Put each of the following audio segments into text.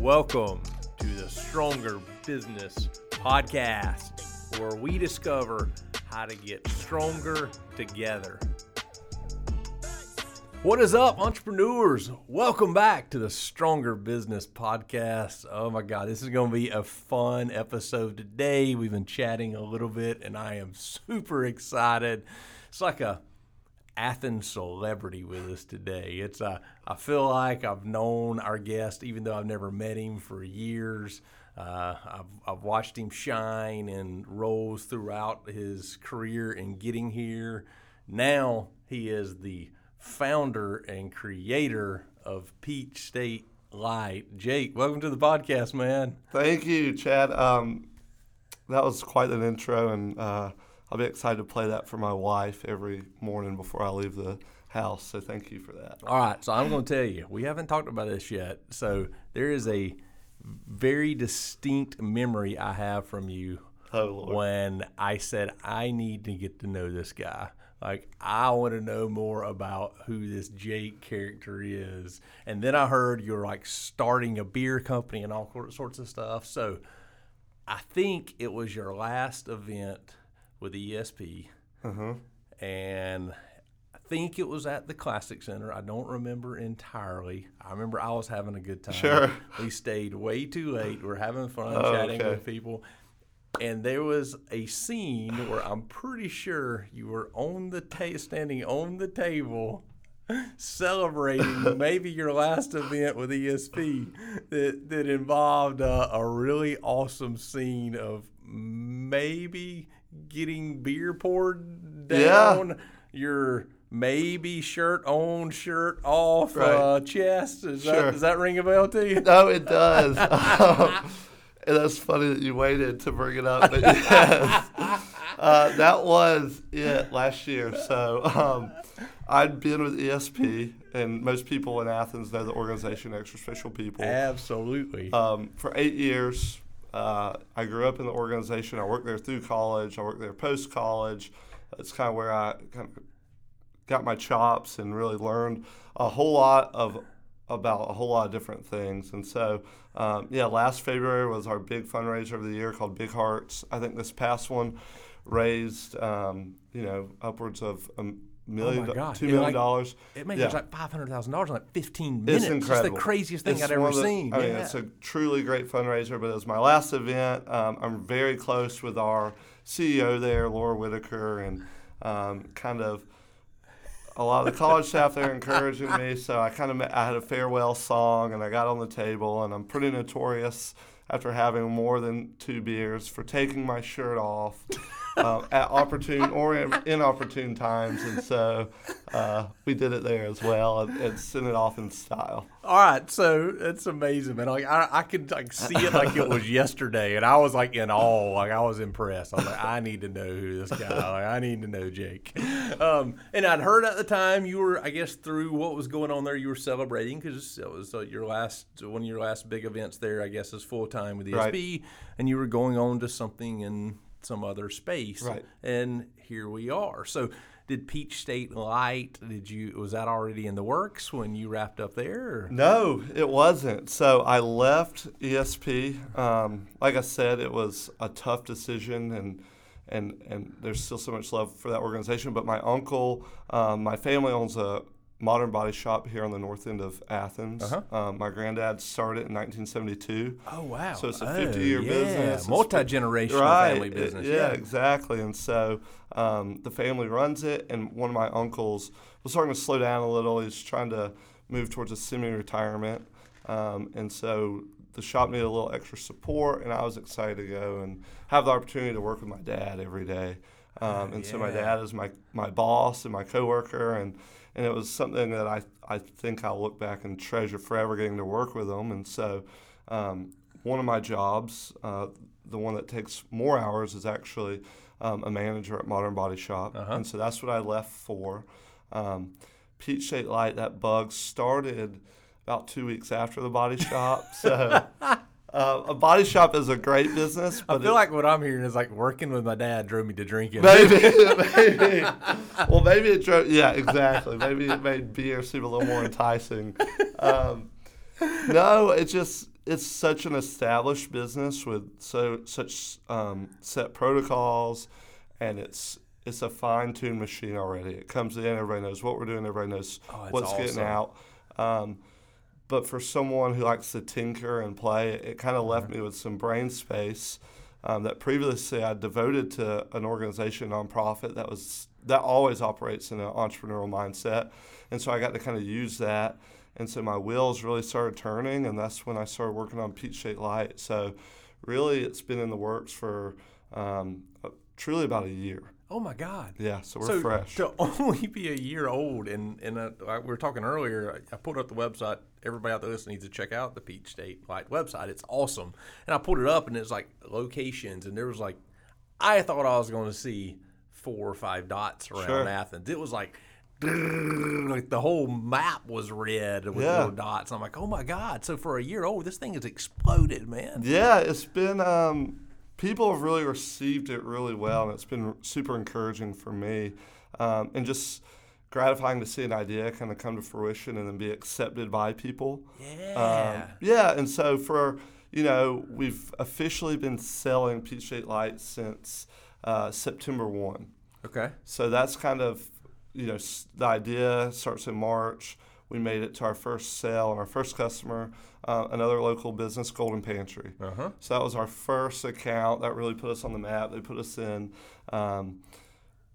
Welcome to the Stronger Business Podcast, where we discover how to get stronger together. What is up, entrepreneurs? Welcome back to the Stronger Business Podcast. Oh my God, this is going to be a fun episode today. We've been chatting a little bit, and I am super excited. It's like a Athens celebrity with us today. It's uh, I feel like I've known our guest, even though I've never met him for years. Uh, I've, I've watched him shine in roles throughout his career in getting here. Now he is the founder and creator of Peach State Lite. Jake, welcome to the podcast, man. Thank you, Chad. Um, that was quite an intro, and uh, I'll be excited to play that for my wife every morning before I leave the house. So thank you for that. All right, so I'm going to tell you, we haven't talked about this yet. So there is a very distinct memory I have from you Oh, when I said I need to get to know this guy. Like I want to know more about who this Jake character is. And then I heard you're like starting a beer company and all sorts of stuff. So I think it was your last event with ESP, Uh-huh. and I think it was at the Classic Center. I don't remember entirely. I remember I was having a good time. Sure. We stayed way too late. We're having fun Oh, chatting okay. with people. And there was a scene where I'm pretty sure you were on the ta- standing on the table celebrating maybe your last event with ESP that, that involved uh, a really awesome scene of maybe getting beer poured Yeah. down your maybe shirt on, shirt off Right. uh, chest. Is that, does that ring a bell to you? No, it does. Um, and that's funny that you waited to bring it up. But yes, uh, that was it last year. So um, I'd been with ESP, and most people in Athens know the organization Extra Special People. Absolutely. um, for eight years. Uh, I grew up in the organization. I worked there through college. I worked there post college. That's kind of where I kind of got my chops and really learned a whole lot of about a whole lot of different things. And so, um, yeah, last February was our big fundraiser of the year called Big Hearts. I think this past one raised, um, you know, upwards of a million, Oh God. two It million like- dollars. It made Yeah. it like five hundred thousand dollars in like fifteen minutes. It's incredible. It's the craziest thing It's I'd ever the- seen. I mean, Yeah. it's a truly great fundraiser, but it was my last event. Um, I'm very close with our CEO there, Laura Whitaker, and um, kind of a lot of the college staff there encouraging me. So I kind of I had a farewell song, and I got on the table, and I'm pretty notorious after having more than two beers for taking my shirt off. Uh, at opportune or in- inopportune times, and so uh, we did it there as well, and, and sent it off in style. All right, so it's amazing, man. Like I, I could like see it like it was yesterday, and I was like in awe. Like I was impressed. I was like, I need to know who this guy. Like I need to know Jake. Um, and I'd heard at the time you were, I guess, through what was going on there, you were celebrating because it was uh, your last one of your last big events there. I guess is full time with Right. ESP, and you were going on to something in some other space. Right. And here we are. So. Did Peach State Lite? Did you was that already in the works when you wrapped up there? Or? No, it wasn't. So I left ESP. Um, like I said, it was a tough decision, and and and there's still so much love for that organization. But my uncle, um, my family owns a modern body shop here on the north end of Athens. Uh-huh. Um, my granddad started in 1972. Oh wow! So it's a Oh, 50-year yeah. business. Multi generational right. family it- business. yeah, yeah. exactly. And so um, the family runs it, and one of my uncles was starting to slow down a little. He's trying to move towards a semi-retirement, um, and so the shop needed a little extra support, and I was excited to go and have the opportunity to work with my dad every day. Um, and so my dad is my my boss and my coworker, and and it was something that I I think I'll look back and treasure forever getting to work with them. And so um, one of my jobs, uh, the one that takes more hours, is actually um, a manager at Modern Body Shop, Uh-huh. and so that's what I left for. Um, Peach State Lite, that bug started about two weeks after the body shop. So uh, a body shop is a great business, I feel it- like what I'm hearing is like working with my dad drove me to drinking. Maybe, maybe. Well, maybe it drove. Yeah, exactly. Maybe it made beer seem a little more enticing. Um, no, it's just it's such an established business with so such um, set protocols, and it's it's a fine tuned machine already. It comes in, everybody knows what we're doing, everybody knows Oh, what's getting out. Um, but for someone who likes to tinker and play, it kind of left me with some brain space um, that previously I devoted to an organization, nonprofit that was that always operates in an entrepreneurial mindset, and so I got to kind of use that, and so my wheels really started turning, and that's when I started working on Peach State Lite. So, really, it's been in the works for um, uh, truly about a year. Oh my God. Yeah, so we're so fresh. to only be a year old, and and uh, like we were talking earlier, I I pulled up the website. Everybody out there listening needs to check out the Peach State Lite website. It's awesome. And I pulled it up, and it's like locations, and there was like, I thought I was going to see four or five dots around Sure. Athens. It was like. Like the whole map was red with Yeah. little dots. I'm like, oh my god! So for a year old, this thing has exploded, man. Yeah, it's been um, people have really received it really well, and it's been super encouraging for me, um, and just gratifying to see an idea kind of come to fruition and then be accepted by people. Yeah. Um, yeah, and so for you know we've officially been selling Peach State Lites since uh, September one. okay. So that's kind of, you know, the idea starts in March. We made it to our first sale and our first customer, uh, another local business, Golden Pantry. Uh huh. So that was our first account that really put us on the map. They put us in um,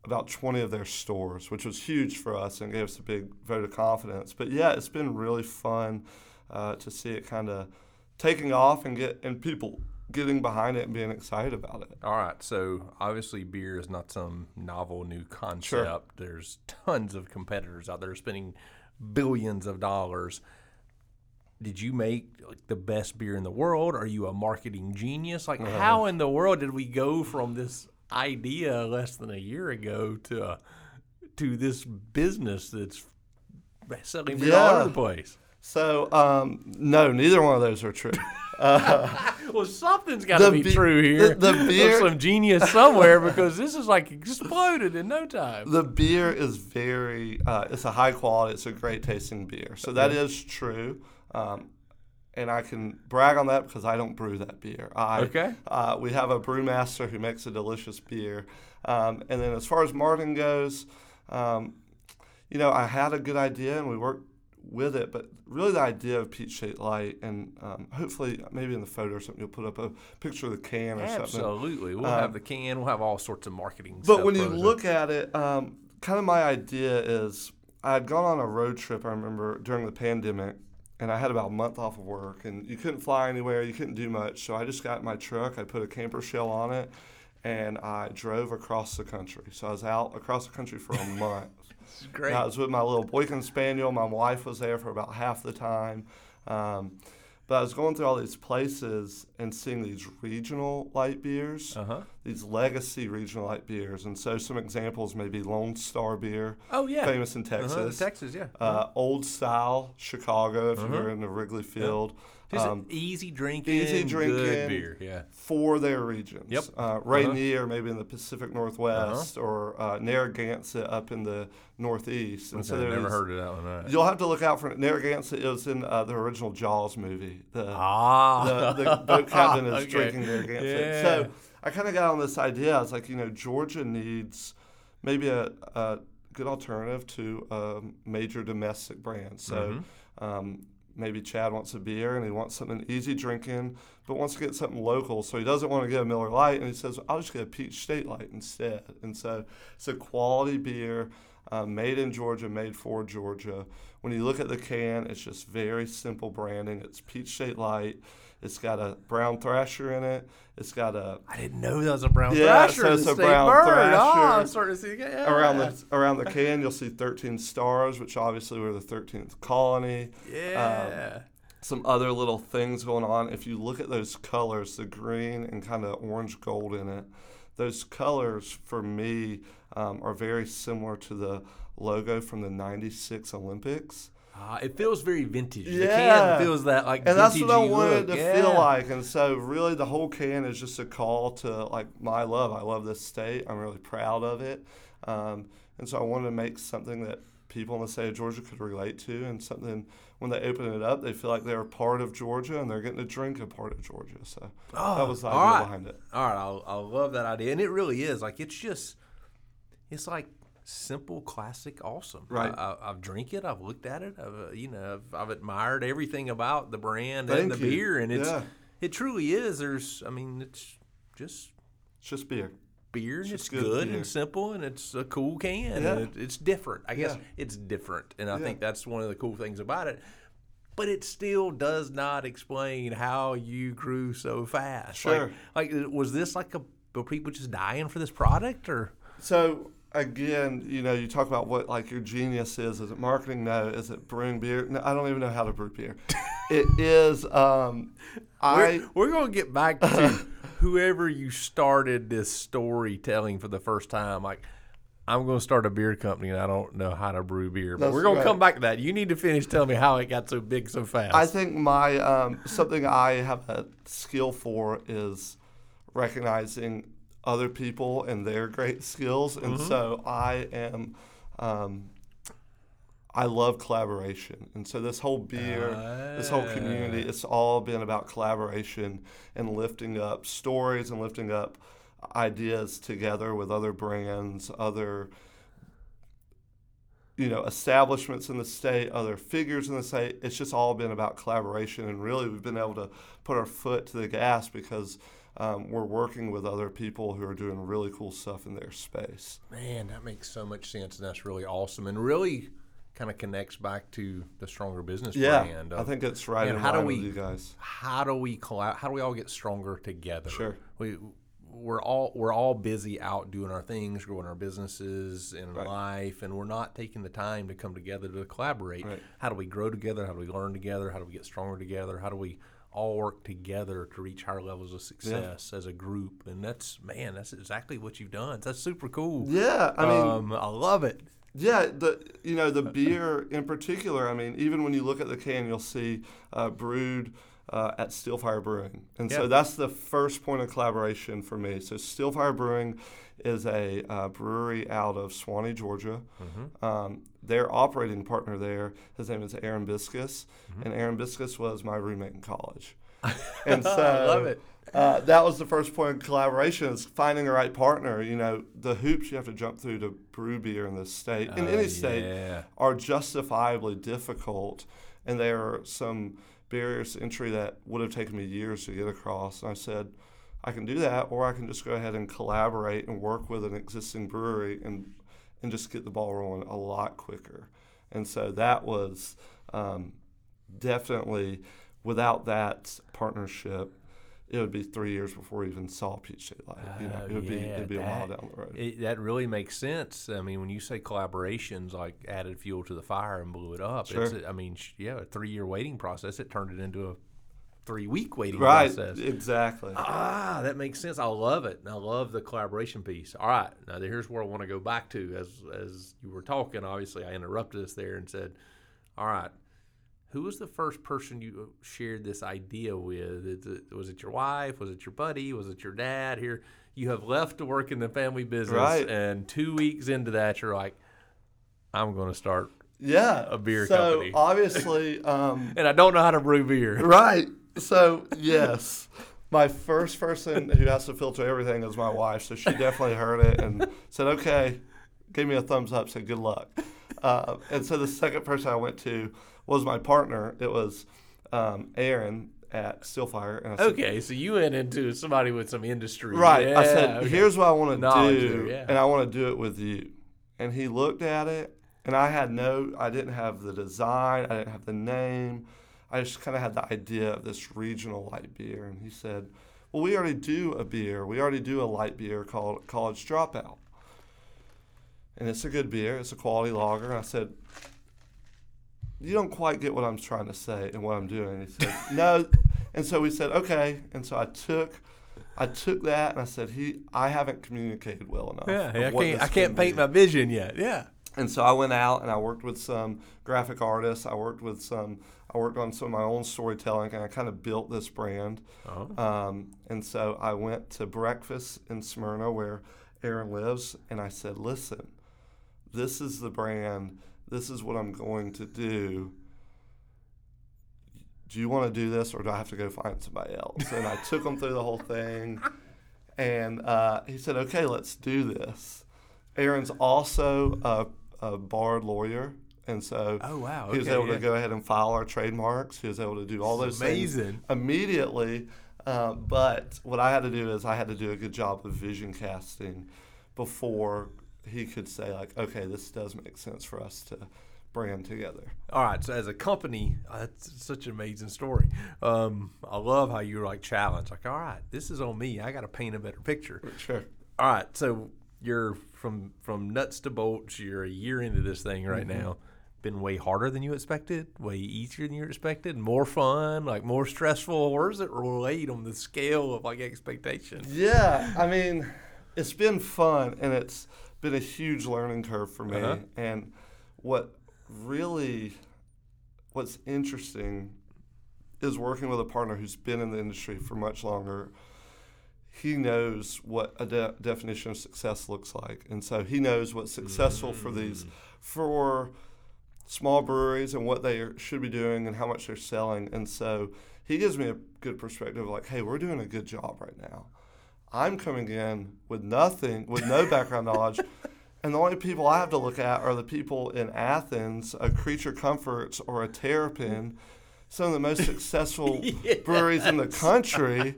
about 20 of their stores, which was huge for us and gave us a big vote of confidence. But yeah, it's been really fun uh, to see it kind of taking off and get and people getting behind it and being excited about it. All right. So obviously, beer is not some novel new concept. There's tons of competitors out there spending billions of dollars. Did you make like, the best beer in the world? Are you a marketing genius? Like, Uh-huh. how in the world did we go from this idea less than a year ago to to this business that's selling beer all over the place? So um, no, neither one of those are true. Well, something's got to be be- true here. the- the There's beer- some genius somewhere because this is like exploded in no time. the beer is very uh, it's a high quality it's a great tasting beer so that is true um, and i can brag on that because i don't brew that beer I, Okay. uh, we have a brewmaster who makes a delicious beer um, and then as far as marketing goes um, you know i had a good idea and we worked with it but really the idea of Peach State Lite and um, hopefully maybe in the photo or something you'll put up a picture of the can or something Absolutely. We'll Um, have the can. We'll have all sorts of marketing. Stuff. But when you look at it, um, kind of my idea is I had gone on a road trip, I remember, during the pandemic, and I had about a month off of work, and you couldn't fly anywhere, you couldn't do much. So I just got in my truck, I put a camper shell on it, and I drove across the country. So I was out across the country for a month. It's great. And I was with my little Boykin Spaniel. My wife was there for about half the time. Um, but I was going through all these places and seeing these regional light beers, Uh huh. These legacy regional light beers. And so some examples may be Lone Star Beer, Oh yeah. famous in Uh-huh, Texas. Texas, yeah. Uh, Old Style Chicago, if Uh-huh. you're in the Wrigley Field, Just um, easy drinking. easy Good beer. Yeah. for their regions. Yep. Uh, Rainier, maybe in the Pacific Northwest, Uh-huh. or uh, Narragansett up in the Northeast. And so Okay, there's never heard of that one. Right. You'll have to look out for it. Narragansett is in uh, the original Jaws movie. The, Ah. the, the boat captain is Okay. drinking Narragansett. Yeah. So I kind of got on this idea. I was like, you know, Georgia needs maybe a, a good alternative to a major domestic brand. So Mhm. um, maybe Chad wants a beer and he wants something easy drinking, but wants to get something local. So he doesn't want to get a Miller Lite, and he says, I'll just get a Peach State Lite instead. And so it's a quality beer, uh, made in Georgia, made for Georgia. When you look at the can, it's just very simple branding. It's Peach State Lite. It's got a brown thrasher in it. It's got a I didn't know that was a brown Yeah, thrasher. so it's a brown bird. thrasher. Ah, I'm starting to see. Yeah. around the around the can. You'll see 13 stars, which obviously were the 13th colony. Yeah. some other little things going on. If you look at those colors, the green and kind of orange gold in it, those colors for me um, are very similar to the logo from the 96 Olympics. Ah, it feels very vintage. The Yeah. can feels that like And that's what I wanted look. to feel like. And so, really, the whole can is just a call to like my love. I love this state. I'm really proud of it. Um, and so, I wanted to make something that people in the state of Georgia could relate to, and something when they open it up, they feel like they're a part of Georgia and they're getting to drink a part of Georgia. So Oh, that was the idea right. behind it. All right, I, I love that idea, and it really is like it's just, it's like simple, classic, awesome. Right. I, I've drink it. I've looked at it. I've uh, you know I've, I've admired everything about the brand and the you. beer, and it's Yeah. it truly is. There's, I mean, it's just It's just beer. beer and It's it's good good, beer. and simple and it's a cool can Yeah. and it, it's different i guess Yeah. it's different and i Yeah. think that's one of the cool things about it but it still does not explain how you grew so fast Sure. like, like was this like a were people just dying for this product or So again, you know, you talk about what like your genius is. Is it marketing? No. Is it brewing beer? No, I don't even know how to brew beer. it is. Um, I we're, we're gonna get back to whoever you started this storytelling for the first time like I'm going to start a beer company and I don't know how to brew beer. But That's we're right. to come back to that. You need to finish telling me how it got so big so fast. I think my um, something I have a skill for is recognizing other people and their great skills, and Mm-hmm. so I am. Um, I love collaboration, and so this whole beer, this whole community, Ah. it's all been about collaboration and lifting up stories and lifting up ideas together with other brands, other you know establishments in the state, other figures in the state. It's just all been about collaboration, and really we've been able to put our foot to the gas because um, we're working with other people who are doing really cool stuff in their space. Man, that makes so much sense, and that's really awesome, and really kind of connects back to the stronger business Yeah, brand. I think it's right in how do we- guys. how do we collab- How do we all get stronger together? Sure. We we're all we're all busy out doing our things, growing our businesses in Right. life, and we're not taking the time to come together to collaborate. Right. How do we grow together? How do we learn together? How do we get stronger together? How do we all work together to reach higher levels of success as a group? And that's man, that's exactly what you've done. That's super cool. Yeah, I mean, um, I love it. Yeah, the you know the beer in particular. I mean, even when you look at the can, you'll see uh, brewed uh, at Stillfire Brewing, and Yeah. so that's the first point of collaboration for me. So Stillfire Brewing is a uh, brewery out of Suwanee, Georgia. Mm-hmm. Um, their operating partner there, his name is Aaron Biscus, Mm-hmm. and Aaron Biscus was my roommate in college. And so I love it. uh, that was the first point of collaboration is finding the right partner. You know, the hoops you have to jump through to brew beer in this state, in Uh, any state, are justifiably difficult. And there are some barriers to entry that would have taken me years to get across. And I said, I can do that, or I can just go ahead and collaborate and work with an existing brewery and, and just get the ball rolling a lot quicker. And so that was um, definitely, without that partnership, it would be three years before we even saw Peach State Lite. You know, Oh, it would be it'd be a while that- down the road. It, that really makes sense. I mean, when you say collaborations, like added fuel to the fire and blew it up. It's, Sure. I mean, yeah, a three-year waiting process. It turned it into a three-week waiting right, process. exactly. Ah, that makes sense. I love it. I love the collaboration piece. All right, now here's where I want to go back to. As as you were talking, obviously, I interrupted us there and said, "All right, who was the first person you shared this idea with? Was it your wife? Was it your buddy? Was it your dad? Here, you have left to work in the family business, Right. and two weeks into that, you're like, I'm going to start, Yeah, a beer so company. obviously, um, and I don't know how to brew beer. right. So yes, my first person who has to filter everything is my wife. So she definitely heard it and said, "Okay," gave me a thumbs up, said, "Good luck." Uh, and so the second person I went to was my partner. It was um, Aaron at Stillfire, and I said, Okay, so you went into somebody with some industry, Right. I said, okay. here's what I want to do, yeah. and I want to do it with you. And he looked at it, and I had no, I didn't have the design, I didn't have the name. I just kind of had the idea of this regional light beer. And he said, well, we already do a beer. We already do a light beer called College Dropout. And it's a good beer. It's a quality lager. And I said, you don't quite get what I'm trying to say and what I'm doing. And he said, no. And so we said, okay. And so I took, I took that and I said, he, I haven't communicated well enough. Yeah, I can't. I can't paint my vision yet. Yeah. And so I went out and I worked with some graphic artists. I worked with some. I worked on some of my own storytelling, and I kind of built this brand. Oh. Um, and so I went to breakfast in Smyrna where Aaron lives, and I said, "Listen, this is the brand this is what I'm going to do. Do you want to do this, or do I have to go find somebody else? And I took him through the whole thing, and uh, he said, "Okay, let's do this." Aaron's also a, a barred lawyer, and so Oh wow. he was able yeah. to go ahead and file our trademarks. He was able to do all those things Amazing. immediately. Uh, but what I had to do is I had to do a good job of vision casting before he could say like, okay, this does make sense for us to brand together. All right, so as a company, uh, that's such an amazing story. Um, I love how you were like challenged, like, all right, this is on me. I got to paint a better picture. Sure. All right, so you're from from nuts to bolts. You're a year into this thing right Mm-hmm. now. Been way harder than you expected, way easier than you expected, more fun, like more stressful. Where does it relate on the scale of like expectation? Yeah, I mean, it's been fun and it's been a huge learning curve for me. Uh-huh. And what really, what's interesting is working with a partner who's been in the industry for much longer. He knows what a de- definition of success looks like, and so he knows what's successful for these for small breweries and what they should be doing and how much they're selling. And so he gives me a good perspective like, hey, we're doing a good job right now. I'm coming in with nothing, with no background knowledge. And the only people I have to look at are the people in Athens, a Creature Comforts or a Terrapin, some of the most successful breweries in the country.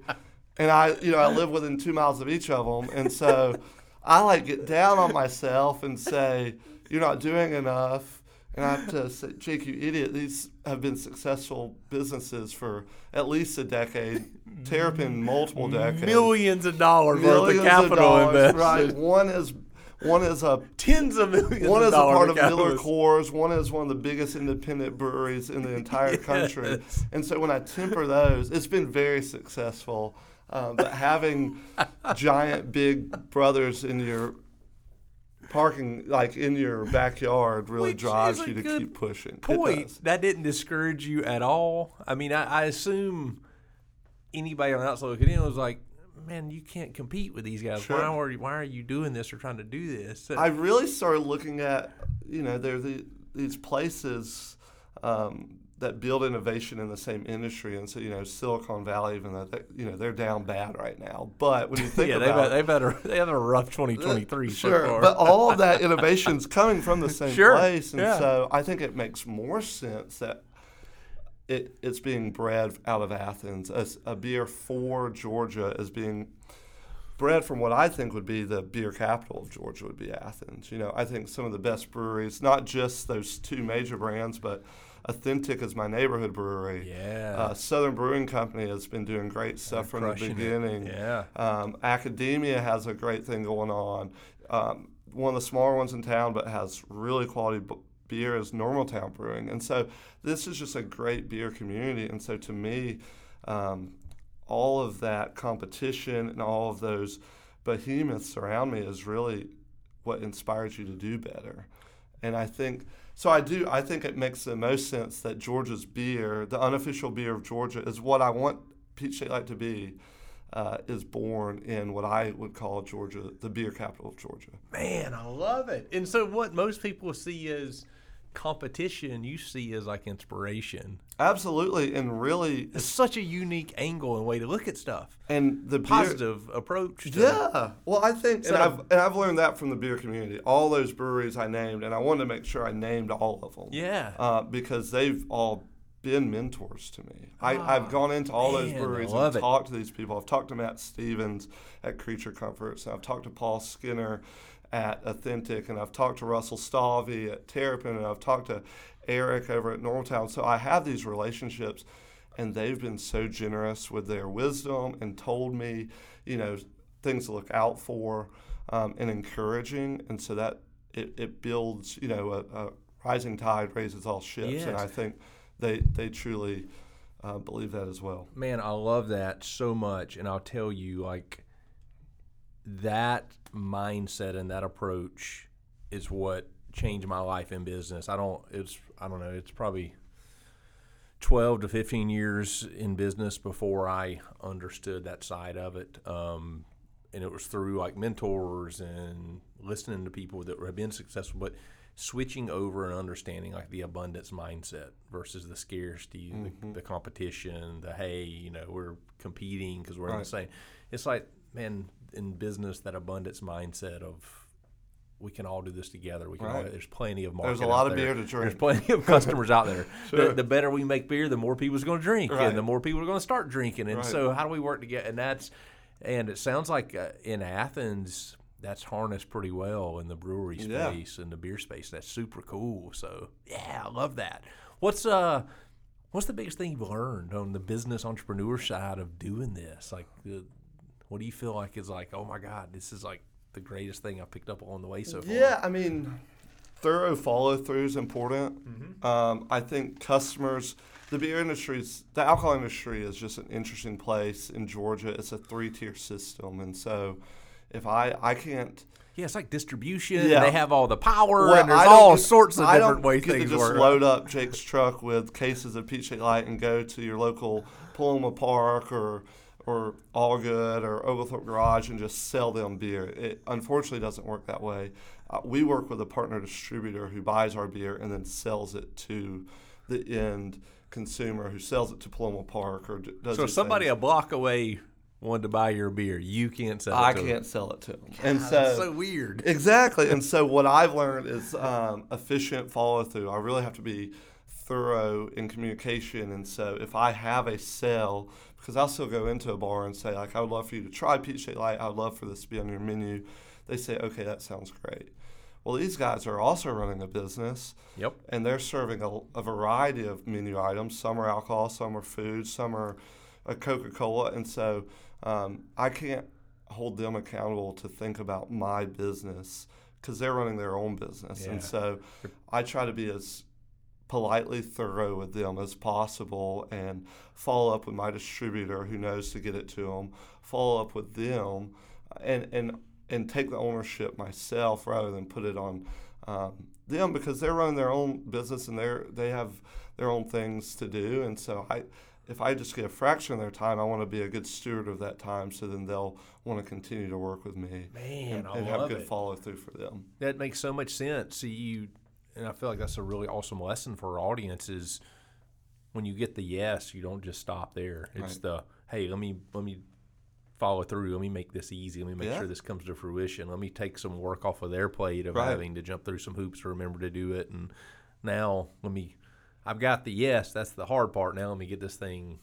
And I, you know, I live within two miles of each of them. And so I like get down on myself and say, you're not doing enough. And I have to say, Jake, you idiot, these have been successful businesses for at least a decade, Terrapin multiple decades. Millions of dollars Millions worth of capital dollars, invested. Right. One is one is a Tens of millions one is a part of Miller Coors. One is one of the biggest independent breweries in the entire country. And so when I temper those, it's been very successful. Um, but having giant big brothers in your parking, like in your backyard, really Which drives you to keep pushing. Point that didn't discourage you at all. I mean, I, I assume anybody on the outside looking in was like, "Man, you can't compete with these guys. Sure. Why are you, why are you doing this or trying to do this?" I really started looking at, you know, there the, these places um, that build innovation in the same industry, and so you know, Silicon Valley, even though they, you know they're down bad right now, but when you think yeah, they've about had, they've had a they had a rough 2023 so Sure, but all of that innovation's coming from the same Sure, place, and yeah. so I think it makes more sense that it, it's being bred out of Athens. As a beer for Georgia is being bred from what I think would be the beer capital of Georgia would be Athens. You know, I think some of the best breweries, not just those two major brands, but Athentic is my neighborhood brewery. yeah, Uh, Southern Brewing Company has been doing great stuff from the crushing it. beginning. yeah. Um, Akademia has a great thing going on. Um, one of the smaller ones in town, but has really quality b- beer is Normaltown Brewing. And so this is just a great beer community. And so to me, um, all of that competition and all of those behemoths around me is really what inspires you to do better. And I think so. I do. I think it makes the most sense that Georgia's beer, the unofficial beer of Georgia, is what I want Peach State Lite to be. Uh, is born in what I would call Georgia, the beer capital of Georgia. Man, I love it. And so, what most people see as competition, you see as like inspiration. Absolutely, and really, It's such a unique angle and way to look at stuff. and the beer, Positive approach. To, Yeah. Well, I think, So- and I've and I've learned that from the beer community. All those breweries I named, and I wanted to make sure I named all of them. Yeah. Uh, because they've all been mentors to me. I, I've gone into all those Ah, man, I breweries and it. talked to these people. I've talked to Matt Stevens at Creature Comforts, and I've talked to Paul Skinner at Athentic, and I've talked to Russell Stalvey at Terrapin, and I've talked to Eric over at Normaltown. So I have these relationships, and they've been so generous with their wisdom and told me, you know, things to look out for um, and encouraging. And so that it, it builds, you know, a, a rising tide raises all ships. And I think they, they truly uh, believe that as well. Man, I love that so much. And I'll tell you, like, that mindset and that approach is what changed my life in business. I don't, it's, I don't know, it's probably 12 to 15 years in business before I understood that side of it. Um, and it was through like mentors and listening to people that have been successful. But switching over and understanding like the abundance mindset versus the scarcity, Mm-hmm. the, the competition, the hey, you know, we're competing because we're in the same. It's like man in business that abundance mindset of we can all do this together. We can. All, Right. there's plenty of market. There's a lot of there. beer to drink. There's plenty of customers out there. Sure. the, the better we make beer, the more people's going to drink, Right. and the more people are going to start drinking. And Right. so, how do we work together? And that's, and it sounds like uh, in Athens, that's harnessed pretty well in the brewery Yeah. space and the beer space. That's super cool. So, yeah, I love that. What's uh, what's the biggest thing you've learned on the business entrepreneur side of doing this? Like, the, what do you feel like is like, oh my god, this is like the greatest thing I picked up along the way so far? Yeah, I mean, thorough follow through is important. Mm-hmm. Um, I think customers, the beer industry, is, the alcohol industry is just an interesting place in Georgia. It's a three tier system, and so if I I can't. Yeah, it's like distribution. Yeah. They have all the power, Well, and there's all get- sorts of I different ways things just work. load up Jake's truck with cases of Peach Light and go to your local Paloma Park or or All Good or Oglethorpe Garage and just sell them beer. It unfortunately doesn't work that way. Uh, we work with a partner distributor who buys our beer and then sells it to the end consumer who sells it to Paloma Park or d- does. So if somebody things. a block away wanted to buy your beer, you can't sell it I to them. can't sell it to them, and so that's so weird. Exactly. And so what I've learned is um, efficient follow through. I really have to be thorough in communication. And so if I have a sale, because I'll still go into a bar and say, like, I would love for you to try Peach State Lite. I would love for this to be on your menu. They say, okay, that sounds great. Well, these guys are also running a business Yep. and they're serving a, a variety of menu items. Some are alcohol, some are food, some are a Coca Cola. And so um, I can't hold them accountable to think about my business because they're running their own business. Yeah. And so I try to be as politely thorough with them as possible and follow up with my distributor who knows to get it to them, follow up with them, and, and, and take the ownership myself rather than put it on um, them because they're running their own business and they're they have their own things to do and so I if I just get a fraction of their time I want to be a good steward of that time so then they'll want to continue to work with me Man, and, and have good it. follow through for them That makes so much sense. So you, and I feel like that's a really awesome lesson for our audience is when you get the yes, you don't just stop there. It's Right. the hey, let me let me follow through. Let me make this easy. Let me make Yeah. sure this comes to fruition. Let me take some work off of their plate of Right. having to jump through some hoops to remember to do it. And now let me. I've got the yes. That's the hard part. Now let me get this thing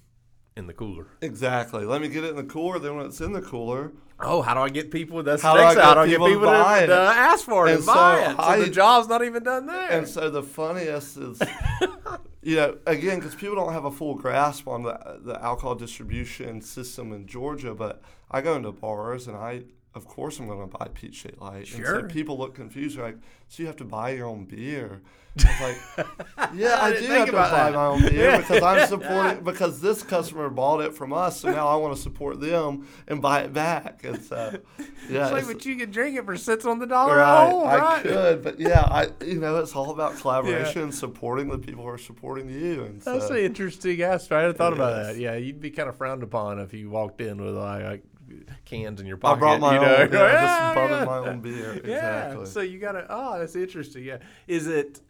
in the cooler. exactly let me get it in the cooler then when it's in the cooler Oh, how do I get people? That's How do I how do I get people to people to, buy it? to ask for it and, And buy so it? So I- the job's not even done there. And so the funniest is, you know, again, because people don't have a full grasp on the, the alcohol distribution system in Georgia, but I go into bars and I, of course, I'm going to buy Peach State Lite. And Sure. so people look confused. They're like, so you have to buy your own beer? I was like, yeah, I I, do have to buy that. my own beer because I'm supporting, because this customer bought it from us, so now I want to support them and buy it back. And so, yeah. It's like, it's- but you can drink it for cents on the dollar. Right, Oh, I could, but yeah, I you know it's all about collaboration, and supporting the people who are supporting you, and That's so, an interesting aspect. I hadn't thought about is. that. Yeah, you'd be kind of frowned upon if you walked in with like cans in your pocket. I brought my you own, know? yeah, Yeah, just yeah. my own beer, Yeah. So you gotta. Oh, that's interesting. Yeah. Is it?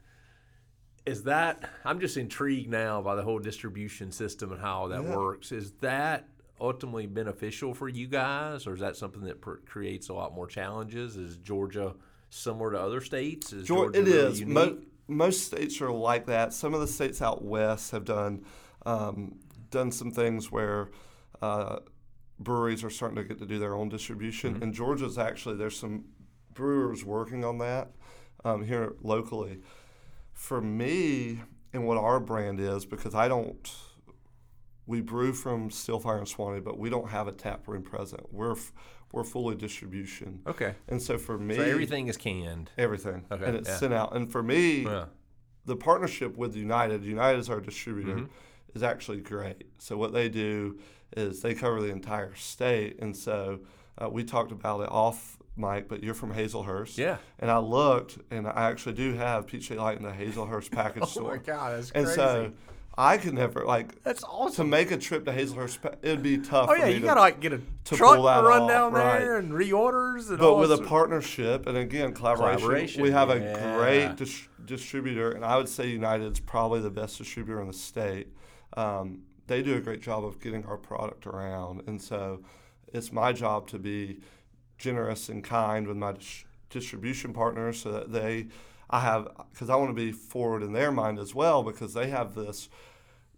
Is that? I'm just intrigued now by the whole distribution system and how that Yeah. works. Is that ultimately beneficial for you guys, or is that something that pr- creates a lot more challenges? Is Georgia similar to other states? Is Geor- Georgia it really is. Mo- most states are like that. Some of the states out west have done um, done some things where uh, breweries are starting to get to do their own distribution. Mm-hmm. And Georgia's actually there's some brewers working on that um, here locally. For me, and what our brand is, because I don't. We brew from Stillfire and Suwanee, but we don't have a tap room present. We're f- we're fully distribution, okay. and so for me, So everything is canned. everything, Okay, and it's yeah. sent out. And for me, Yeah. the partnership with United, United is our distributor, Mhm. is actually great. So what they do is they cover the entire state, and so uh, we talked about it off mic. But you're from Hazlehurst, Yeah. and I looked, and I actually do have Peach State Lite in the Hazlehurst package Oh store. my God, that's crazy. And so I could never like That's awesome to make a trip to Hazlehurst. It'd be tough. Oh for yeah, me you to, gotta like get a to truck to run off, down right. there and reorders and but with a partnership and again collaboration, Collaboration, we have a great dis- distributor, and I would say United's probably the best distributor in the state. Um, they do a great job of getting our product around, and so it's my job to be generous and kind with my dis- distribution partners so that they, I have, because I want to be forward in their mind as well because they have this.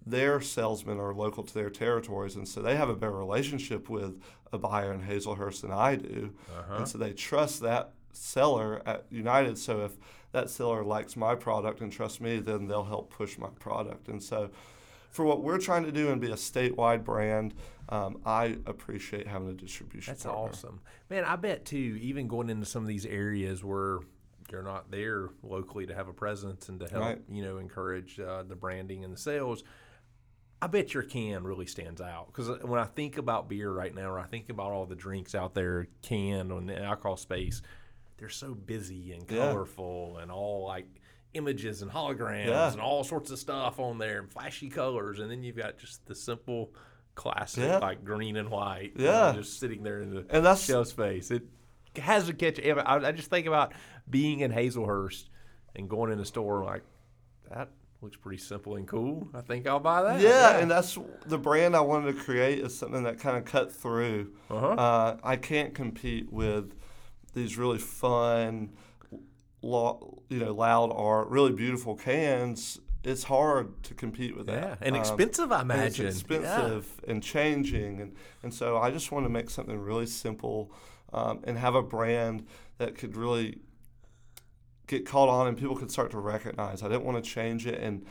Their salesmen are local to their territories, and so they have a better relationship with a buyer in Hazlehurst than I do. Uh-huh. And so they trust that seller at United. So if that seller likes my product and trusts me, then they'll help push my product. And so for what we're trying to do and be a statewide brand, um, I appreciate having a distribution That's partner. awesome, man. I bet too. Even going into some of these areas where you're not there locally to have a presence and to help, Right. you know, encourage uh, the branding and the sales. I bet your can really stands out because when I think about beer right now, or I think about all the drinks out there, canned on the alcohol space, they're so busy and Yeah. colorful and all like images and holograms Yeah. and all sorts of stuff on there and flashy colors, and then you've got just the simple classic Yeah. like green and white, Yeah. just sitting there in the And that's shelf space. It has to catch. I, I just think about being in Hazlehurst and going in a store like that looks pretty simple and cool. I think I'll buy that. yeah, and that's the brand I wanted to create is something that kind of cut through. uh-huh. Uh, I can't compete with these really fun, lo- you know, loud art, really beautiful cans. It's hard to compete with yeah, that. and Um, expensive. I imagine. It's expensive and changing, and, and so I just want to make something really simple um, and have a brand that could really get caught on and people could start to recognize. I didn't want to change it, and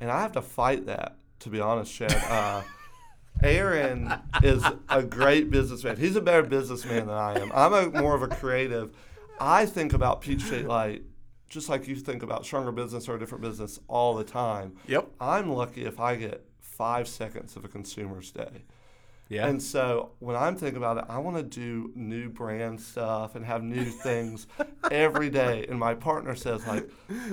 and I have to fight that to be honest, Chad. Uh, Aaron is a great businessman. He's a better businessman than I am. I'm a more of a creative. I think about Peach State Lite just like you think about stronger business or a different business all the time. Yep. I'm lucky if I get five seconds of a consumer's day. Yeah. And so when I'm thinking about it, I want to do new brand stuff and have new things every day. And my partner says, like,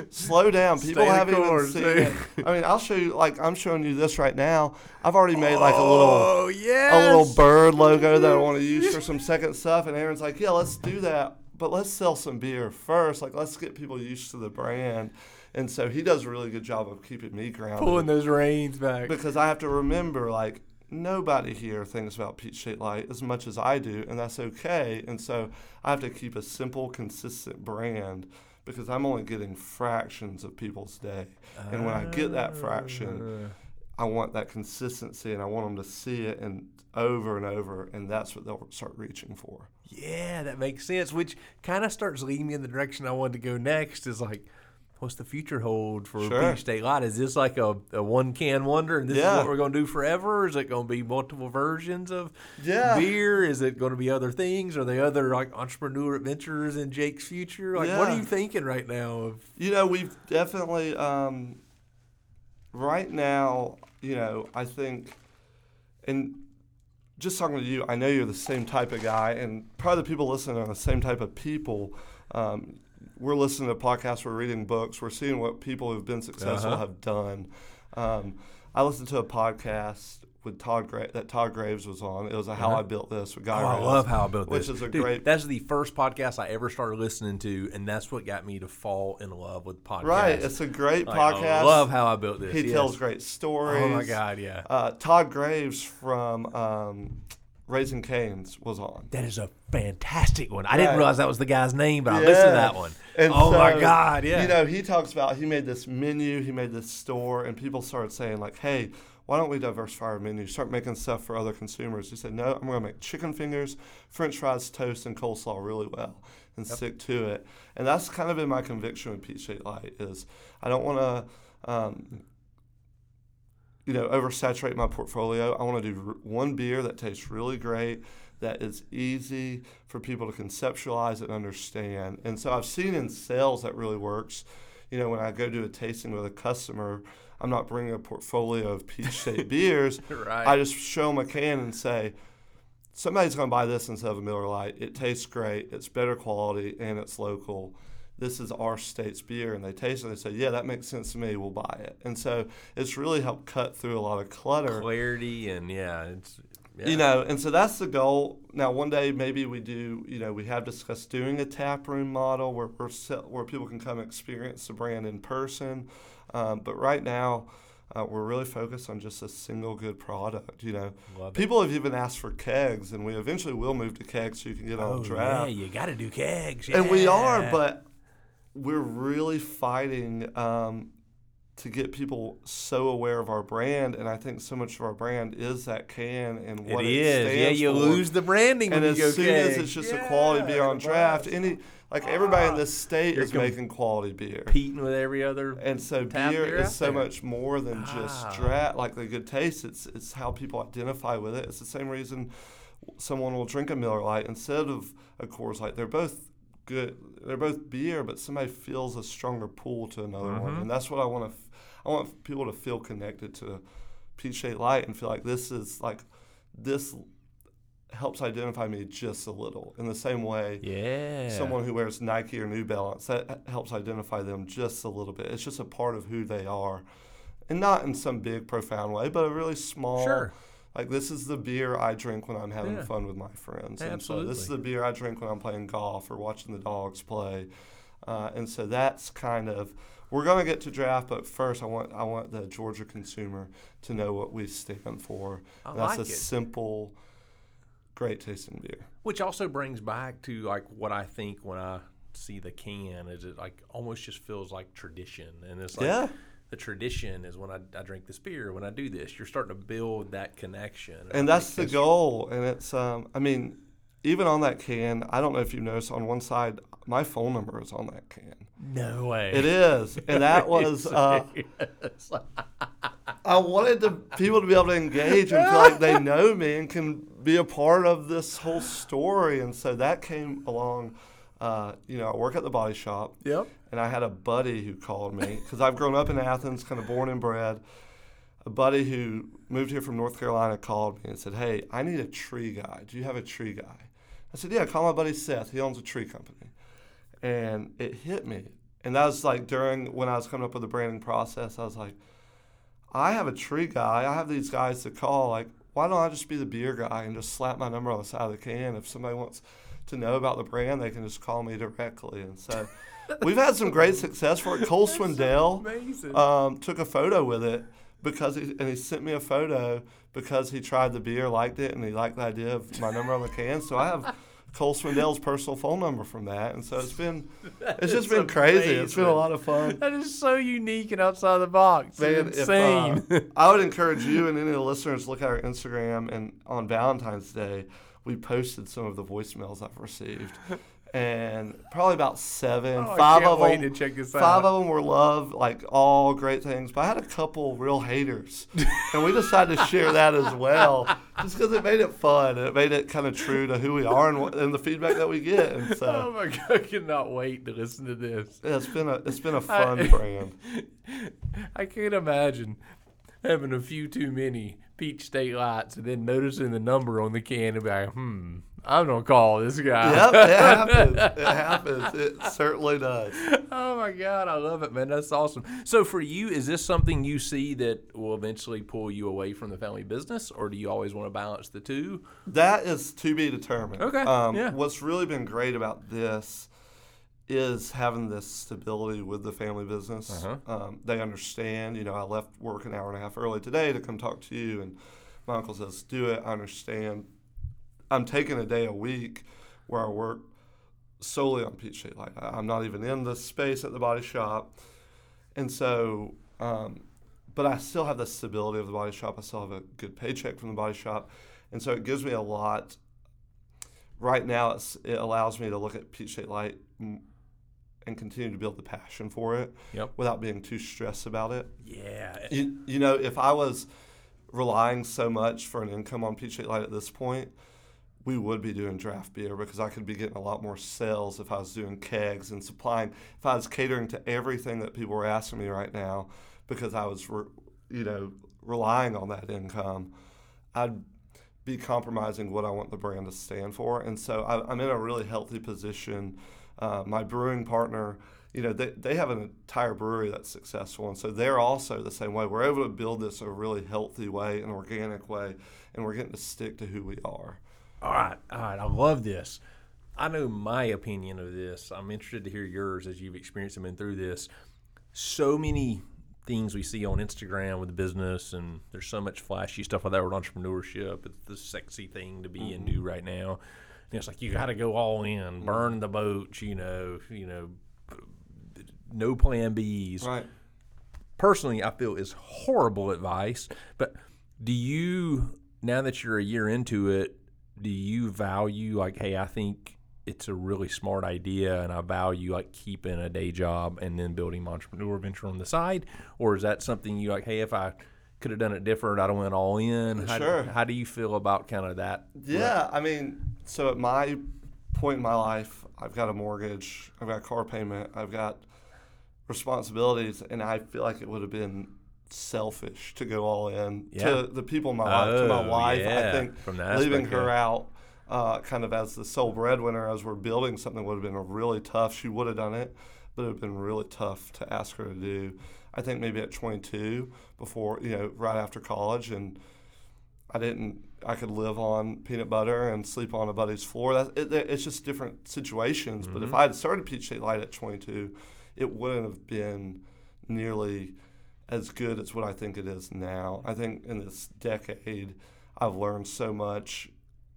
slow down. People Stay haven't even seen eh? it. I mean, I'll show you, like, I'm showing you this right now. I've already made like a little Oh yes. a little bird logo that I want to use for some second stuff. And Aaron's like, yeah, let's do that. But let's sell some beer first. Like, let's get people used to the brand. And so he does a really good job of keeping me grounded pulling those reins back. because I have to remember, like, nobody here thinks about Peach State Lite as much as I do, and that's okay. And so I have to keep a simple, consistent brand because I'm only getting fractions of people's day. And when I get that fraction, ah. I want that consistency and I want them to see it and over and over, and that's what they'll start reaching for. Yeah, that makes sense. Which kind of starts leading me in the direction I wanted to go next. Is like, what's the future hold for Sure. Peach State Lite? Is this like a, a one can wonder, and this is Yeah. what we're going to do forever? Or is it going to be multiple versions of Yeah. beer? Is it going to be other things? Are they other like entrepreneur adventures in Jake's future? Like, what are you thinking right now? Of You know, we've definitely, um, right now, you know, I think, and just talking to you, I know you're the same type of guy, and probably the people listening are the same type of people. Um, we're listening to podcasts, we're reading books, we're seeing what people who've been successful Uh-huh. have done. Um, I listened to a podcast with Todd Gra- that Todd Graves was on. It was a How Uh-huh. I Built This with Guy. Oh, I love how I built which this. is a Dude, great- That's the first podcast I ever started listening to, and that's what got me to fall in love with podcasts. Right, it's a great Like, podcast. I love how I built this. He yes. tells great stories. Oh my god, yeah. Uh, Todd Graves from um, Raising Canes was on. That is a fantastic one. I didn't realize that was the guy's name, but I listened to that one. And oh my god, yeah. You know, he talks about he made this menu, he made this store, and people started saying like, "Hey, why don't we diversify our menu? Start making stuff for other consumers." He said, "No, I'm going to make chicken fingers, French fries, toast, and coleslaw really well, and stick to it." And that's kind of been my conviction with Peach State Lite is I don't want to. Um, you know, oversaturate my portfolio. I want to do r- one beer that tastes really great, that is easy for people to conceptualize and understand. And so I've seen in sales that really works. You know, when I go do a tasting with a customer, I'm not bringing a portfolio of peach state beers. right. I just show them a can and say, somebody's going to buy this instead of a Miller Lite. It tastes great, it's better quality, and it's local. this is our state's beer and they taste it and they say yeah that makes sense to me we'll buy it and so it's really helped cut through a lot of clutter Clarity and yeah, it's yeah. you know and so that's the goal now one day maybe we do you know we have discussed doing a tap room model where where people can come experience the brand in person um, but right now uh, we're really focused on just a single good product you know Love it. people have even asked for kegs and we eventually will move to kegs so you can get on Oh a yeah, you got to do kegs. and we are but we're really fighting um, to get people so aware of our brand and i think so much of our brand is that can and what it what it, is. Yeah, stands you for. lose the branding and when as you go soon as it's just a quality beer on draft it any like everybody in this state is com- making quality beer competing with every other. and so tap beer beer is so there. much more than just Ah. draft like the good taste it's it's how people identify with it it's the same reason someone will drink a Miller Lite instead of a Coors Light they're both good they're both beer but somebody feels a stronger pull to another one Mhm. and that's what I want to I want people to feel connected to Peach State Lite and feel like this is like this helps identify me just a little in the same way yeah. someone who wears Nike or New Balance that helps identify them just a little bit. It's just a part of who they are, and not in some big profound way, but a really small. Sure. Like this is the beer I drink when I'm having Yeah. fun with my friends, and so this is the beer I drink when I'm playing golf or watching the dogs play, uh, and so that's kind of. We're gonna get to draft, but first I want I want the Georgia consumer to know what we stand for. I And that's like a it. simple, great tasting beer. Which also brings back to like what I think when I see the can is it like almost just feels like tradition and it's like Yeah. The tradition is when I, I drink this beer when I do this you're starting to build that connection. And I that's the goal and it's um i mean even on that can i don't know if you noticed on one side my phone number is on that can. No way. It is and that was uh i wanted to people to be able to engage and feel like they know me and can be a part of this whole story and so that came along uh, you know i work at the body shop yep and I had a buddy who called me because I've grown up in Athens, kind of born and bred. A buddy who moved here from North Carolina called me and said, "Hey, I need a tree guy. Do you have a tree guy?" I said, "Yeah, call my buddy Seth. He owns a tree company." And it hit me, and that was like during when I was coming up with the branding process. I was like, "I have a tree guy. I have these guys to call. Like, why don't I just be the beer guy and just slap my number on the side of the can? If somebody wants to know about the brand, they can just call me directly." And so. We've had some great success for it. Cole Swindell amazing um, took a photo with it because he, and he sent me a photo because he tried the beer, liked it, and he liked the idea of my number on the can. So I have Cole Swindell's personal phone number from that, and so it's been it's just been crazy. It's been a lot of fun. that is so unique and outside the box Man, it's if, insane uh, I would encourage you and any of the listeners to look at our Instagram and on Valentine's Day, we posted some of the voicemails I've received. And probably about seven, Oh, five of them, to check this five out. of them were love, like all great things. But I had a couple real haters, and we decided to share that as well, just because it made it fun and it made it kind of true to who we are and, what, and the feedback that we get. And so, oh my god I cannot wait to listen to this yeah, it's been a it's been a fun I- brand. I can't imagine having a few too many Peach State Lites and then noticing the number on the can and be like, hmm, I'm gonna call this guy. Yep, it happens. It happens. It certainly does. oh my god, I love it, man. That's awesome. So for you, is this something you see that will eventually pull you away from the family business, or do you always want to balance the two? That is to be determined. Okay, Um, yeah. What's really been great about this is having this stability with the family business. Uh-huh. Um, they understand. You know, I left work an hour and a half early today to come talk to you, and my uncle says, "Do it." I understand. I'm taking a day a week where I work solely on Peach State Lite. I- I'm not even in the space at the body shop, and so. Um, but I still have the stability of the body shop. I still have a good paycheck from the body shop, and so it gives me a lot. Right now, it's, it allows me to look at Peach State Lite and continue to build the passion for it Yep. without being too stressed about it. Yeah. You, you know, if I was relying so much for an income on Peach State Lite at this point, we would be doing draft beer because I could be getting a lot more sales if I was doing kegs and supplying. If I was catering to everything that people were asking me right now because I was, re, you know, relying on that income, I'd be compromising what I want the brand to stand for. And so I, I'm in a really healthy position Uh, my brewing partner, you know, they, they have an entire brewery that's successful. And so they're also the same way. We're able to build this a really healthy way, an organic way, and we're getting to stick to who we are. All right, all right. I love this. I know my opinion of this. I'm interested to hear yours as you've experienced and been through this. So many things we see on Instagram with business, and there's so much flashy stuff like that with entrepreneurship. It's the sexy thing to be mm-hmm. and do right now. It's like you got to go all in, mm-hmm. burn the boats. You know, you know, no plan Bs. Right. Personally, I feel is horrible advice. But do you now that you're a year into it? Do you value like, hey, I think it's a really smart idea and I value like keeping a day job and then building my entrepreneur venture on the side? Or is that something you like, hey, if I could have done it different, I'd have went all in? How, sure. How do you feel about kind of that? Yeah, I mean, so at my point in my life, I've got a mortgage, I've got car payment, I've got responsibilities, and I feel like it would have been selfish to go all in yeah. to the people in my life, oh, to my oh, wife. Yeah. I think From that leaving aspect, her yeah. out uh, kind of as the sole breadwinner as we're building something would have been really tough. She would have done it, but it would have been really tough to ask her to do. I think maybe at 22, before you know, right after college, and I didn't. I could live on peanut butter and sleep on a buddy's floor. That it, it's just different situations. Mm-hmm. But if mm-hmm. I had started Peach State Lite at 22, it wouldn't have been nearly as good as what I think it is now. I think in this decade, I've learned so much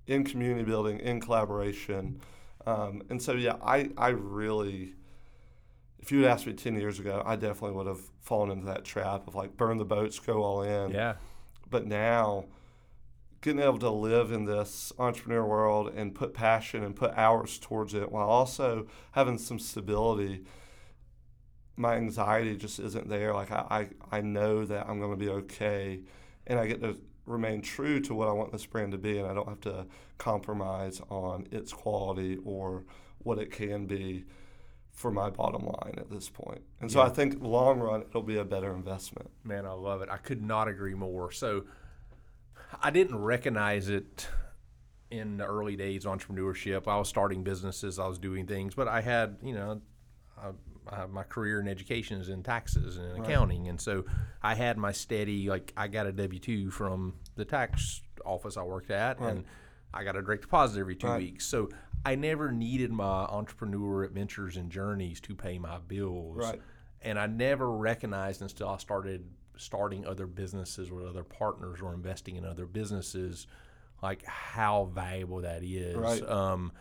in community building, in collaboration. Um, and so, yeah, I, I really, if you had asked me 10 years ago, I definitely would have fallen into that trap of like burn the boats, go all in. Yeah. But now, getting able to live in this entrepreneur world and put passion and put hours towards it while also having some stability my anxiety just isn't there like i, I, I know that i'm going to be okay and i get to remain true to what I want this brand to be, and I don't have to compromise on its quality or what it can be for my bottom line at this point. And so yeah. I think long run it'll be a better investment. Man, I love it. I could not agree more. So I didn't recognize it in the early days of entrepreneurship. I was starting businesses, I was doing things, but I had, you know, I uh, my career in education is in taxes and in accounting, right. and so I had my steady like I got a W two from the tax office I worked at, right. and I got a direct deposit every two right. weeks. So I never needed my entrepreneur adventures and journeys to pay my bills, right. and I never recognized until I started starting other businesses with other partners or investing in other businesses, like how valuable that is. Right. Um,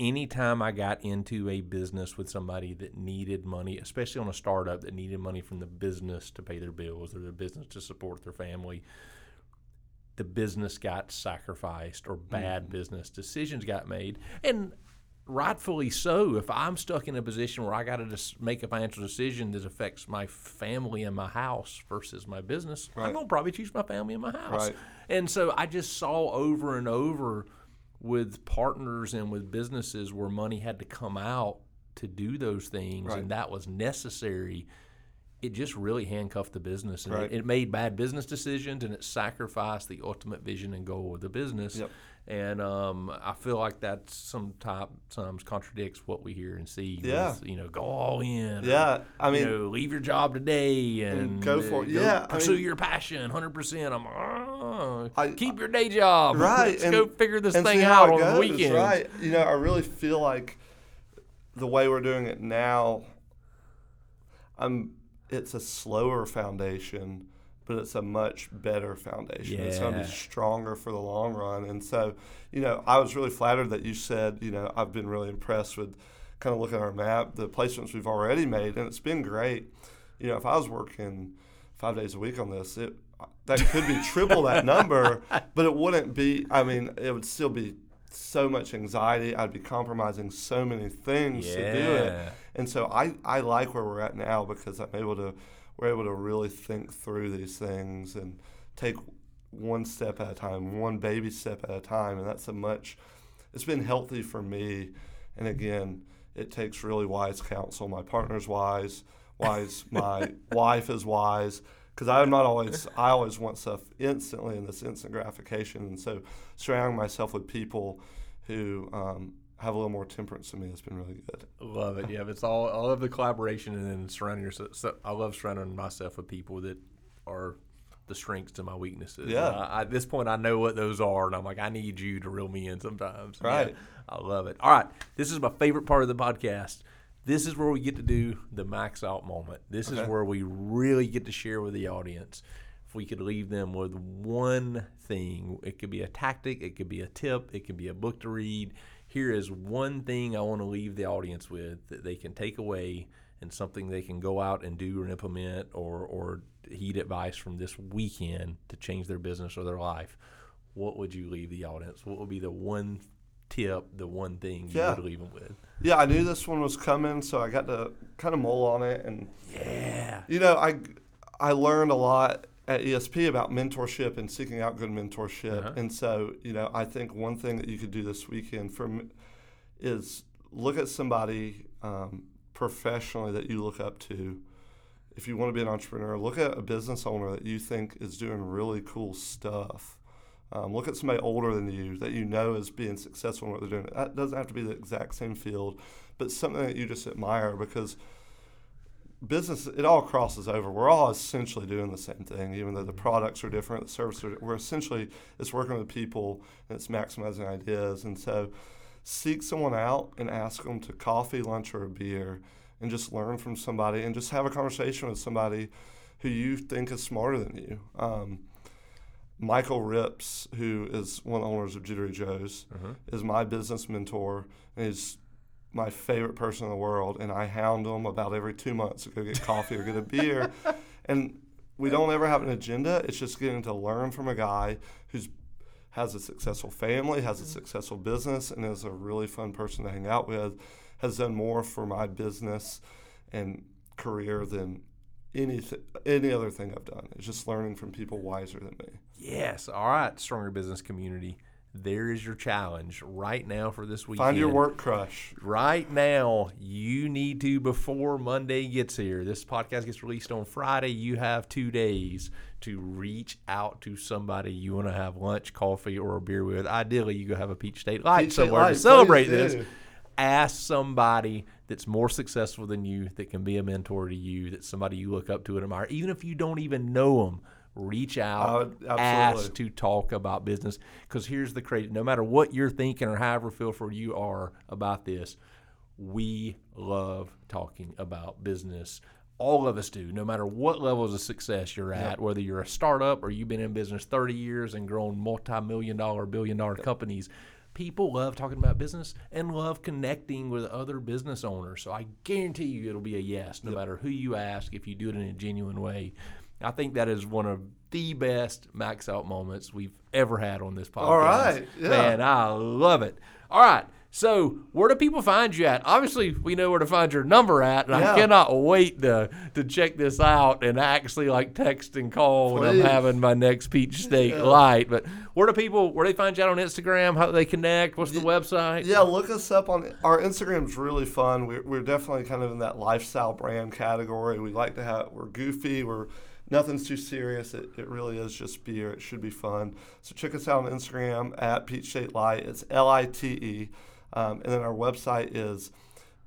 anytime I got into a business with somebody that needed money, especially on a startup that needed money from the business to pay their bills or the business to support their family, the business got sacrificed or bad mm business decisions got made. And rightfully so. If I'm stuck in a position where I got to make a financial decision that affects my family and my house versus my business, right. I'm going to probably choose my family and my house. Right. And so I just saw over and over – with partners and with businesses where money had to come out to do those things right. and that was necessary it just really handcuffed the business and right. it, it, made bad business decisions and it sacrificed the ultimate vision and goal of the business yep. and um, I feel like that sometimes contradicts what we hear and see. Yeah, with, you know, go all in. Yeah, or, I mean, you know, leave your job today and, and go for it. yeah, pursue I mean, your passion, hundred percent. I'm oh, I, keep your day job. Right, let's and, go figure this thing out on goes, the weekend. Right, you know, I really feel like the way we're doing it now, I'm. It's a slower foundation but it's a much better foundation. Yeah. It's going to be stronger for the long run. And so, you know, I was really flattered that you said, you know, I've been really impressed with kind of looking at our map, the placements we've already made, and it's been great. You know, if I was working five days a week on this, it that could be triple that number, but it wouldn't be. I mean, it would still be so much anxiety. I'd be compromising so many things yeah. to do it. And so I, I like where we're at now because I'm able to we're able to really think through these things and take one step at a time, one baby step at a time, and that's a much. It's been healthy for me, and again, it takes really wise counsel. My partner's wise, wise. My wife is wise because I'm not always. I always want stuff instantly in this instant gratification, and so surrounding myself with people who um, have a little more temperance in me has been really good. Love it. Yeah, it's all. I love the collaboration and then surrounding yourself. So I love surrounding myself with people that are the strengths to my weaknesses. Yeah. And I, at this point, I know what those are, and I'm like, I need you to reel me in sometimes. Yeah, Right. I love it. All right. This is my favorite part of the podcast. This is where we get to do the max out moment. This is where we really get to share with the audience. If we could leave them with one thing, it could be a tactic, it could be a tip, it could be a book to read. Here is one thing I want to leave the audience with that they can take away and something they can go out and do or implement or, or heed advice from this weekend to change their business or their life. What would you leave the audience? What would be the one tip, the one thing you Yeah. would leave them with? Yeah, I knew this one was coming, so I got to kind of mull on it. And Yeah. you know, I I learned a lot at ESP about mentorship and seeking out good mentorship. Uh-huh. And so, you know, I think one thing that you could do this weekend from is look at somebody um, professionally that you look up to. If you want to be an entrepreneur, look at a business owner that you think is doing really cool stuff. Um, look at somebody older than you that you know is being successful in what they're doing. That doesn't have to be the exact same field, but something that you just admire because business it all crosses over. We're all essentially doing the same thing, even though the products are different, the services are. We're essentially it's working with people and it's maximizing ideas. And so, seek someone out and ask them to coffee, lunch, or a beer, and just learn from somebody and just have a conversation with somebody who you think is smarter than you. Um, Michael Rips, who is one of the owners of Jittery Joe's, Uh-huh. is my business mentor and he's my favorite person in the world. And I hound him about every two months to go get coffee or get a beer. And we don't ever have an agenda. It's just getting to learn from a guy who's has a successful family, has a successful business, and is a really fun person to hang out with. Has done more for my business and career than anything, any other thing I've done. It's just learning from people wiser than me. Yes. All right, Stronger Business Community. There is your challenge right now for this weekend. Find your work crush. Right now, you need to, before Monday gets here, this podcast gets released on Friday. You have two days to reach out to somebody you want to have lunch, coffee, or a beer with. Ideally, you go have a Peach State Lite Peach State somewhere Lite, to celebrate do. this. Ask somebody that's more successful than you, that can be a mentor to you, that's somebody you look up to and admire. Even if you don't even know them, reach out, would- ask to talk about business. Because here's the crazy no matter what you're thinking or however feel for you are about this, we love talking about business. All of us do, no matter what levels of success you're at, whether you're a startup or you've been in business 30 years and grown multi million dollar, billion dollar companies. People love talking about business and love connecting with other business owners. So I guarantee you it'll be a yes, no matter who you ask, if you do it in a genuine way. I think that is one of the best max out moments we've ever had on this podcast. All right, yeah. Man, I love it. All right. So, where do people find you at? Obviously, we know where to find your number at, and I cannot wait to to check this out and actually like text and call when I'm having my next Peach State Lite. But where do people where do they find you out on Instagram? How do they connect? What's the website? Yeah, look us up on our Instagram's really fun. We're, we're definitely kind of in that lifestyle brand category. We like to have we're goofy. We're nothing's too serious. It, it really is just beer. It should be fun. So check us out on Instagram at Peach State Lite. It's L I T E, um, and then our website is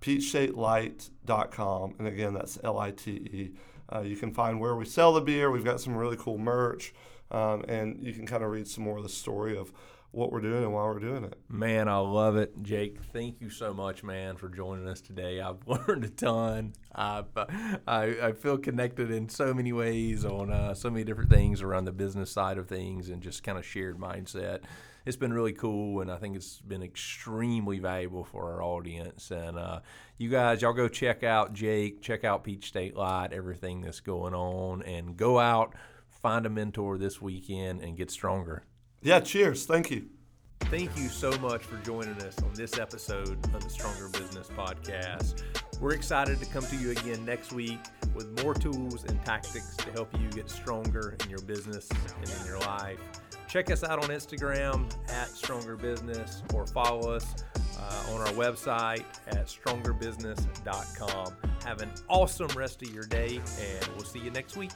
peachstatelite.com. And again, that's L I T E. Uh, you can find where we sell the beer. We've got some really cool merch, um, and you can kind of read some more of the story of what we're doing and why we're doing it. Man, I love it. Jake, thank you so much, man, for joining us today. I've learned a ton. I've, I, I feel connected in so many ways on uh, so many different things around the business side of things and just kind of shared mindset. It's been really cool, and I think it's been extremely valuable for our audience. And uh, you guys, y'all go check out Jake, check out Peach State Lite, everything that's going on, and go out, find a mentor this weekend, and get stronger. Yeah, cheers. Thank you. Thank you so much for joining us on this episode of the Stronger Business Podcast. We're excited to come to you again next week with more tools and tactics to help you get stronger in your business and in your life. Check us out on Instagram at Stronger Business or follow us uh, on our website at strongerbusiness.com. Have an awesome rest of your day, and we'll see you next week.